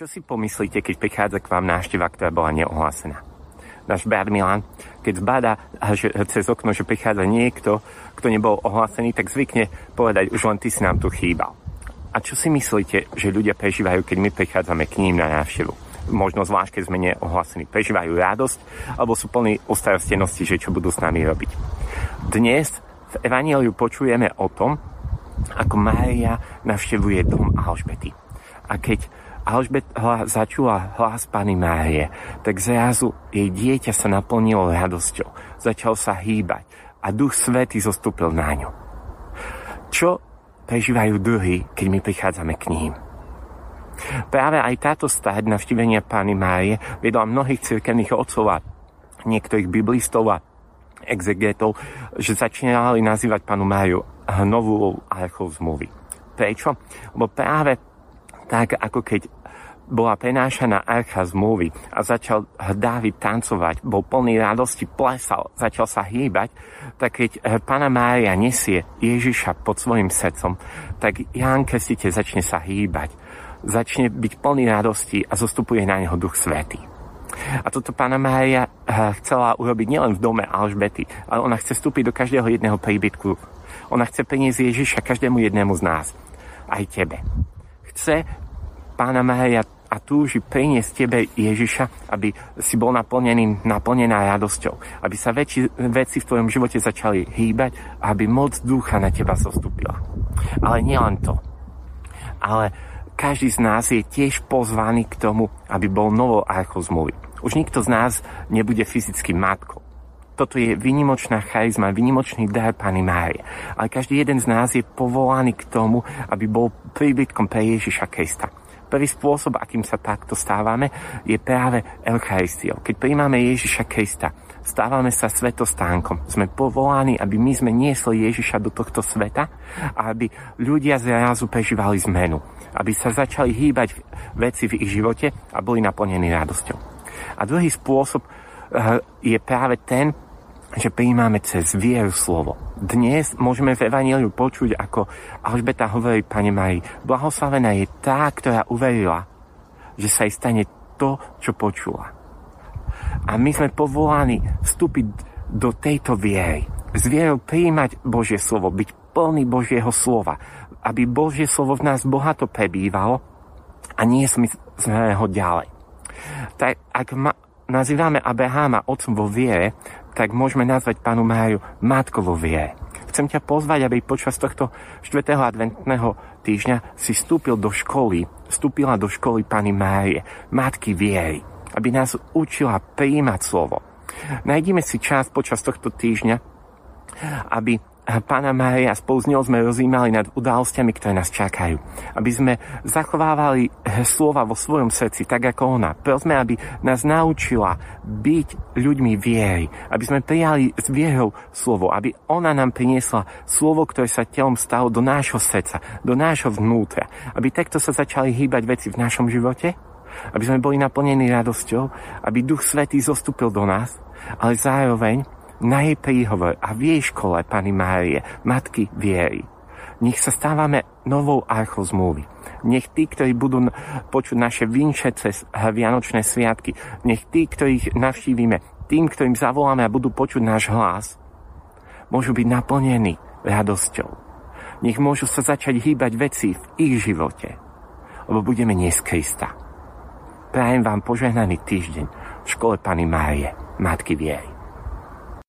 Čo si pomyslíte, keď prichádza k vám návšteva, ktorá bola neohlásená? Náš brat Milan, keď zbada že cez okno, že prichádza niekto, kto nebol ohlásený, tak zvykne povedať, už len ty si nám tu chýbal. A čo si myslíte, že ľudia prežívajú, keď my prichádzame k ním na návštevu? Možno zvlášť, keď sme neohlásení. Prežívajú radosť, alebo sú plní ustarostenosti, že čo budú s nami robiť. Dnes v Evangeliu počujeme o tom, ako Mária navštevuje dom Alžbety. A keď Alžbeta začula hlas Pany Márie, tak zrazu jej dieťa sa naplnilo radosťou. Začal sa hýbať a Duch Svety zostúpil na ňu. Čo prežívajú druhy, keď my prichádzame k ním? Práve aj táto stáť navštívenia Pány Márie viedla mnohých cirkevných otcov a niektorých biblistov a exegetov, že začínali nazývať Panu Máriu novú archou zmluvy. Prečo? Lebo práve tak ako keď bola prenášaná archa zmluvy a začal Dávid tancovať, bol plný radosti, plesal, začal sa hýbať, tak keď Pana Mária nesie Ježiša pod svojim srdcom, tak Ján Krstiteľ začne sa hýbať, začne byť plný radosti a zostupuje na neho Duch Svetý. A toto pána Mária eh, chcela urobiť nielen v dome Alžbety, ale ona chce vstúpiť do každého jedného príbytku. Ona chce priniesť Ježiša každému jednému z nás. Aj tebe chce pána Mária a túži priniesť tebe Ježiša, aby si bol naplnený, naplnená radosťou. Aby sa väčši, veci v tvojom živote začali hýbať a aby moc ducha na teba zostúpila. Ale nielen to. Ale každý z nás je tiež pozvaný k tomu, aby bol novou archou zmluvy. Už nikto z nás nebude fyzicky matkou. Toto je vynimočná charizma, vynimočný dar Pany Márie. Ale každý jeden z nás je povolaný k tomu, aby bol príbytkom pre Ježiša Krista. Prvý spôsob, akým sa takto stávame, je práve Eucharistiou. Keď príjmame Ježiša Krista, stávame sa svetostánkom. Sme povolaní, aby my sme niesli Ježiša do tohto sveta a aby ľudia zrazu prežívali zmenu. Aby sa začali hýbať veci v ich živote a boli naplnení radosťou. A druhý spôsob eh, je práve ten, že prijímame cez vieru slovo. Dnes môžeme v Evangeliu počuť, ako Alžbeta hovorí Pane Mari, blahoslavená je tá, ktorá uverila, že sa jej stane to, čo počula. A my sme povolaní vstúpiť do tejto viery. S vierou prijímať Božie slovo, byť plný Božieho slova, aby Božie slovo v nás bohato prebývalo a nie sme ho ďalej. Tak ak ma, nazývame Abraháma otcom vo viere, tak môžeme nazvať pánu Máriu matkou vo viere. Chcem ťa pozvať, aby počas tohto 4. adventného týždňa si vstúpil do školy, vstúpila do školy Pany Márie, matky viery, aby nás učila prijímať slovo. Najdime si čas počas tohto týždňa, aby Pána Mária spolu s ňou sme rozímali nad udalosťami, ktoré nás čakajú. Aby sme zachovávali slova vo svojom srdci, tak ako ona. Prosme, aby nás naučila byť ľuďmi viery. Aby sme prijali s vierou slovo. Aby ona nám priniesla slovo, ktoré sa telom stalo do nášho srdca, do nášho vnútra. Aby takto sa začali hýbať veci v našom živote. Aby sme boli naplnení radosťou. Aby Duch Svetý zostúpil do nás. Ale zároveň na jej príhovor a v jej škole Pany Márie, Matky viery. Nech sa stávame novou archou zmluvy. Nech tí, ktorí budú počuť naše vinče cez Vianočné sviatky, nech tí, ktorých navštívime, tým, ktorým zavoláme a budú počuť náš hlas, môžu byť naplnení radosťou. Nech môžu sa začať hýbať veci v ich živote, lebo budeme niesť Krista. Prajem vám požehnaný týždeň v škole Pany Márie, Matky viery.